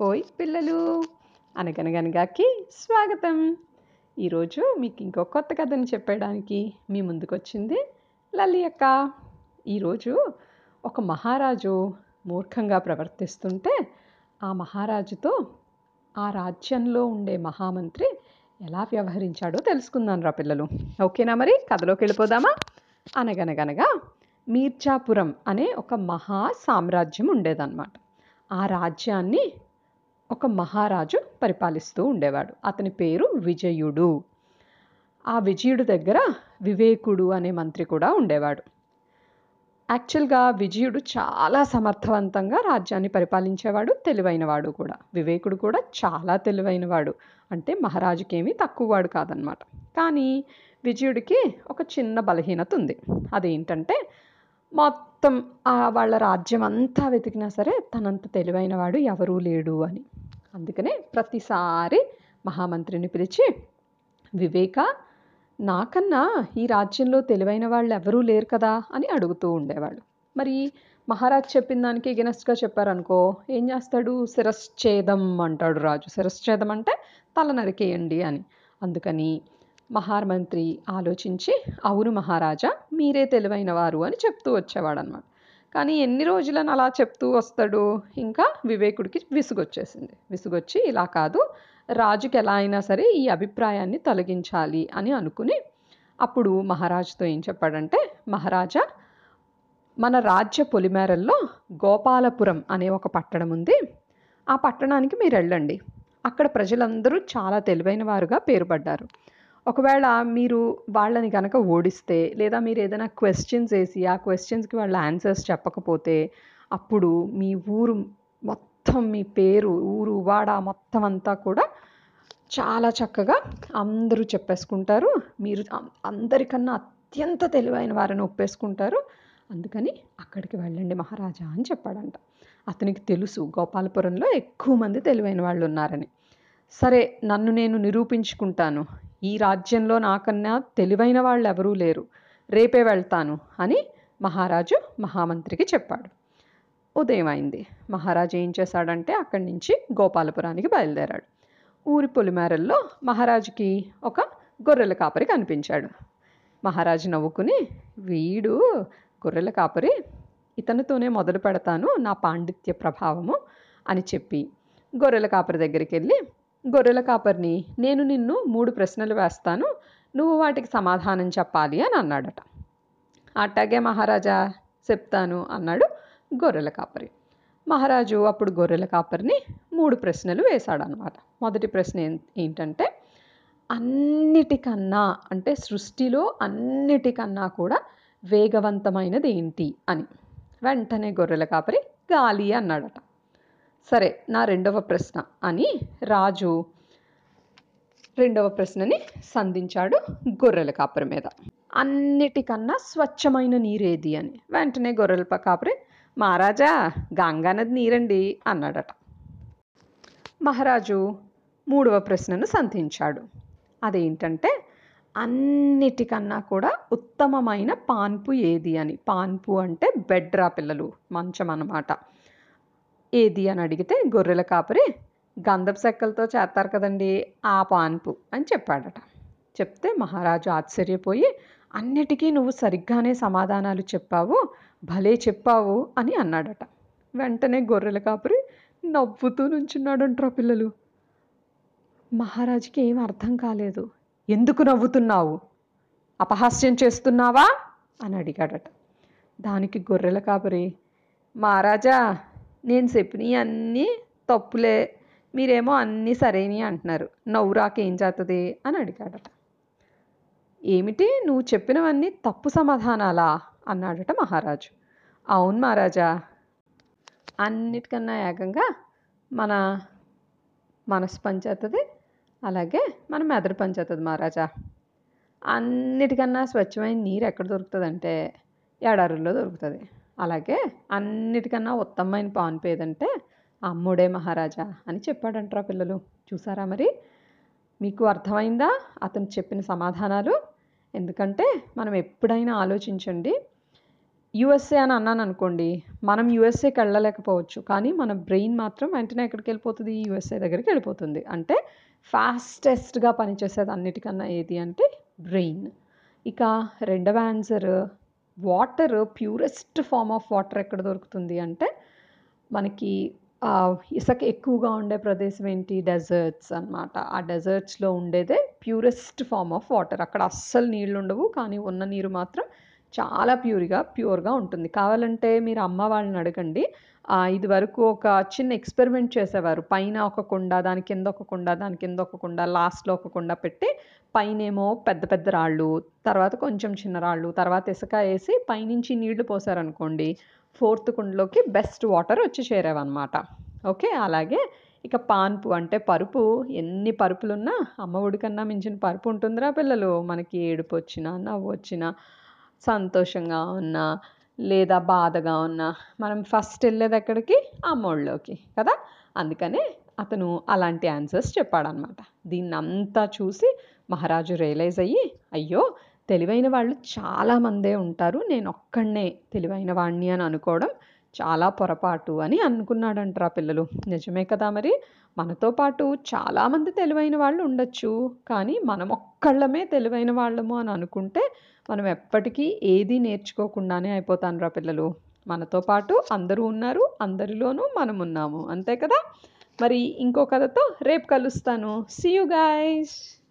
ఓయ్ పిల్లలు. అనగనగనగాకి స్వాగతం. ఈరోజు మీకు ఇంకో కొత్త కథని చెప్పడానికి మీ ముందుకొచ్చింది లలి అక్క. ఈరోజు ఒక మహారాజు మూర్ఖంగా ప్రవర్తిస్తుంటే ఆ మహారాజుతో ఆ రాజ్యంలో ఉండే మహామంత్రి ఎలా వ్యవహరించాడో తెలుసుకుందాం రా పిల్లలు. ఓకేనా మరి? కథలోకి వెళ్ళిపోదామా? అనగనగనగా మీర్జాపురం అనే ఒక మహా సామ్రాజ్యం ఉండేదన్నమాట. ఆ రాజ్యాన్ని ఒక మహారాజు పరిపాలిస్తూ ఉండేవాడు. అతని పేరు విజయుడు. ఆ విజయుడు దగ్గర వివేకుడు అనే మంత్రి కూడా ఉండేవాడు. యాక్చువల్గా విజయుడు చాలా సమర్థవంతంగా రాజ్యాన్ని పరిపాలించేవాడు తెలివైనవాడు కూడా. వివేకుడు కూడా చాలా తెలివైనవాడు. అంటే మహారాజుకేమీ తక్కువ వాడు కాదనమాట కానీ విజయుడికి ఒక చిన్న బలహీనత ఉంది. అదేంటంటే మొత్తం ఆ వాళ్ళ రాజ్యం అంతా వెతికినా సరే తనంత తెలివైనవాడు ఎవరూ లేడు అని. అందుకనే ప్రతిసారి మహామంత్రిని పిలిచి వివేక నాకన్నా ఈ రాజ్యంలో తెలివైన వాళ్ళు ఎవరూ లేరు కదా? అని అడుగుతూ ఉండేవాడు మరి మహారాజ్ చెప్పిన దానికి ఎగనెస్ట్గా చెప్పారనుకో ఏం చేస్తాడు? శిరశ్చేదం అంటాడు రాజు. శిరశ్చేదం అంటే తల నరికేయండి అని. అందుకని మహామంత్రి ఆలోచించి అవును మహారాజా మీరే తెలివైన వారు అని చెప్తూ వచ్చేవాడు అనమాట కానీ ఎన్ని రోజులను అలా చెప్తూ వస్తాడు? ఇంకా వివేకుడికి విసుగొచ్చేసింది. విసుగొచ్చి ఇలా కాదు రాజుకి ఎలా అయినా సరే ఈ అభిప్రాయాన్ని తొలగించాలి అని అనుకుని అప్పుడు మహారాజుతో ఏం చెప్పాడంటే మహారాజా మన రాజ్య పొలిమేరల్లో గోపాలపురం అనే ఒక పట్టణం ఉంది. ఆ పట్టణానికి మీరు వెళ్ళండి అక్కడ ప్రజలందరూ చాలా తెలివైన వారుగా పేరుపడ్డారు. ఒకవేళ మీరు వాళ్ళని కనుక ఓడిస్తే లేదా మీరు ఏదైనా క్వశ్చన్స్ వేసి ఆ క్వశ్చన్స్కి వాళ్ళ ఆన్సర్స్ చెప్పకపోతే అప్పుడు మీ ఊరు మొత్తం మీ పేరు ఊరు వాడ మొత్తం అంతా కూడా చాలా చక్కగా అందరూ చెప్పేసుకుంటారు. మీరు అందరికన్నా అత్యంత తెలివైన వారిని ఒప్పేసుకుంటారు. అందుకని అక్కడికి వెళ్ళండి మహారాజా అని చెప్పాడంట. అతనికి తెలుసు గోపాలపురంలో ఎక్కువ మంది తెలివైన వాళ్ళు ఉన్నారని. సరే నన్ను నేను నిరూపించుకుంటాను. ఈ రాజ్యంలో నాకన్నా తెలివైన వాళ్ళు ఎవరూ లేరు. రేపే వెళ్తాను అని మహారాజు మహామంత్రికి చెప్పాడు. ఉదయం అయింది. మహారాజు ఏం చేశాడంటే అక్కడి నుంచి గోపాలపురానికి బయలుదేరాడు. ఊరి పొలిమేరల్లో మహారాజుకి ఒక గొర్రెల కాపరి కనిపించాడు. మహారాజు నవ్వుకుని వీడు గొర్రెల కాపరి? ఇతనితోనే మొదలు పెడతాను నా పాండిత్య ప్రభావము అని చెప్పి గొర్రెల కాపరి దగ్గరికి వెళ్ళి గొర్రెల కాపరిని. నేను నిన్ను మూడు ప్రశ్నలు వేస్తాను. నువ్వు వాటికి సమాధానం చెప్పాలి అని అన్నాడట. అట్టాగే మహారాజా చెప్తాను అన్నాడు గొర్రెల కాపరి. మహారాజు అప్పుడు గొర్రెల కాపరిని మూడు ప్రశ్నలు వేశాడనమాట మొదటి ప్రశ్న ఏంటంటే అన్నిటికన్నా అంటే సృష్టిలో అన్నిటికన్నా కూడా వేగవంతమైనది ఏంటి అని. వెంటనే గొర్రెల కాపరి గాలి అన్నాడట. సరే నా రెండవ ప్రశ్న అని రాజు రెండవ ప్రశ్నని సంధించాడు గొర్రెల కాపరి మీద. అన్నిటికన్నా స్వచ్ఛమైన నీరేది అని. వెంటనే గొర్రెల కాపరి మహారాజా గంగా నది నీరండి అన్నాడట. మహారాజు మూడవ ప్రశ్నను సంధించాడు. అదేంటంటే అన్నిటికన్నా కూడా ఉత్తమమైన పాన్పు ఏది అని. పాన్పు అంటే బెడ్రా పిల్లలు మంచం అన్నమాట ఏది అని అడిగితే గొర్రెల కాపరి గంధపు చెక్కలతో చేస్తారు కదండి ఆ పాన్పు అని చెప్పాడట. చెప్తే మహారాజు ఆశ్చర్యపోయి అన్నిటికీ నువ్వు సరిగ్గానే సమాధానాలు చెప్పావు భలే చెప్పావు అని అన్నాడట. వెంటనే గొర్రెల కాపరి నవ్వుతూ నుంచున్నాడంట్రా పిల్లలు. మహారాజుకి ఏం అర్థం కాలేదు. ఎందుకు నవ్వుతున్నావు? అపహాస్యం చేస్తున్నావా? అని అడిగాడట. దానికి గొర్రెల కాపరి మహారాజా నేను చెప్పినవి అన్నీ తప్పులే మీరేమో అన్నీ సరైనవి అంటున్నారు. నవ్వురాకేం చేస్తుంది అని అడిగాడట. ఏమిటి? నువ్వు చెప్పినవన్నీ తప్పు సమాధానాలా? అన్నాడట మహారాజు. అవును మహారాజా. అన్నిటికన్నా ఏకంగా మన మనసు పనిచేస్తుంది అలాగే మన మెదడు పనిచేస్తుంది మహారాజా. అన్నిటికన్నా స్వచ్ఛమైన నీరు ఎక్కడ దొరుకుతుందంటే ఎడారుల్లో దొరుకుతుంది. అలాగే అన్నిటికన్నా ఉత్తమమైన పాన్పు ఏదంటే అమ్ముడే మహారాజా అని చెప్పాడంటారా పిల్లలు. చూసారా మరి? మీకు అర్థమైందా అతను చెప్పిన సమాధానాలు? ఎందుకంటే మనం ఎప్పుడైనా ఆలోచించండి. యుఎస్ఏ అని అన్నాను అనుకోండి మనం యుఎస్ఏకి వెళ్ళలేకపోవచ్చు. కానీ మన బ్రెయిన్ మాత్రం వెంటనే ఎక్కడికి వెళ్ళిపోతుంది? యుఎస్ఏ దగ్గరికి వెళ్ళిపోతుంది. అంటే ఫాస్టెస్ట్గా పనిచేసేది అన్నిటికన్నా ఏది అంటే బ్రెయిన్. ఇక రెండవ answer water purest form of water ఎక్కడ దొరుకుతుంది అంటే మనకి ఆ, ఇసుక ఎక్కువగా ఉండే ప్రదేశం ఏంటి? డెజర్ట్స్ అన్నమాట. ఆ డెజర్ట్స్లో ఉండేదే ప్యూరెస్ట్ ఫామ్ ఆఫ్ వాటర్. అక్కడ అస్సలు నీళ్ళు ఉండవు కానీ ఉన్న నీరు మాత్రం చాలా ప్యూర్గా ప్యూర్గా ఉంటుంది. కావాలంటే మీరు అమ్మ వాళ్ళని అడగండి. ఇది వరకు ఒక చిన్న ఎక్స్పెరిమెంట్ చేసేవారు. పైన ఒక కుండ దాని కింద ఒక కుండ దాని కింద ఒక కుండ లాస్ట్లో ఒక కుండ పెట్టి పైనేమో పెద్ద పెద్ద రాళ్ళు తర్వాత కొంచెం చిన్న రాళ్ళు తర్వాత ఇసుక వేసి పైనుంచి నీళ్ళు పోసారనుకోండి ఫోర్త్ కుండలోకి బెస్ట్ వాటర్ వచ్చి చేరేవన్నమాట. ఓకే? అలాగే ఇక పాన్పు అంటే పరుపు. ఎన్ని పరుపులున్నా అమ్మ ఒడి కన్నా మించిన పరుపు ఉంటుందిరా పిల్లలు. మనకి ఏడుపు వచ్చినా నవ్వు వచ్చినా సంతోషంగా ఉన్నా లేదా బాధగా ఉన్నా మనం ఫస్ట్ వెళ్ళేది ఎక్కడికి? అమ్మోళ్ళలోకి కదా? అందుకనే అతను అలాంటి ఆన్సర్స్ చెప్పాడనమాట దీన్ని అంతా చూసి మహారాజు రియలైజ్ అయ్యి అయ్యో తెలివైన వాళ్ళు చాలామందే ఉంటారు. నేను ఒక్కడనే తెలివైన వాడిని అని అనుకోవడం చాలా పొరపాటు అని అనుకున్నాడంట్రా పిల్లలు. నిజమే కదా మరి? మనతో పాటు చాలామంది తెలివైన వాళ్ళు ఉండొచ్చు. కానీ మనం ఒక్కళ్ళమే తెలివైన వాళ్ళము అని అనుకుంటే మనం ఎప్పటికీ ఏది నేర్చుకోకుండానే అయిపోతానురా పిల్లలు. మనతో పాటు అందరూ ఉన్నారు అందరిలోనూ మనం ఉన్నాము. అంతే కదా? మరి ఇంకో కథతో రేపు కలుస్తాను. See you guys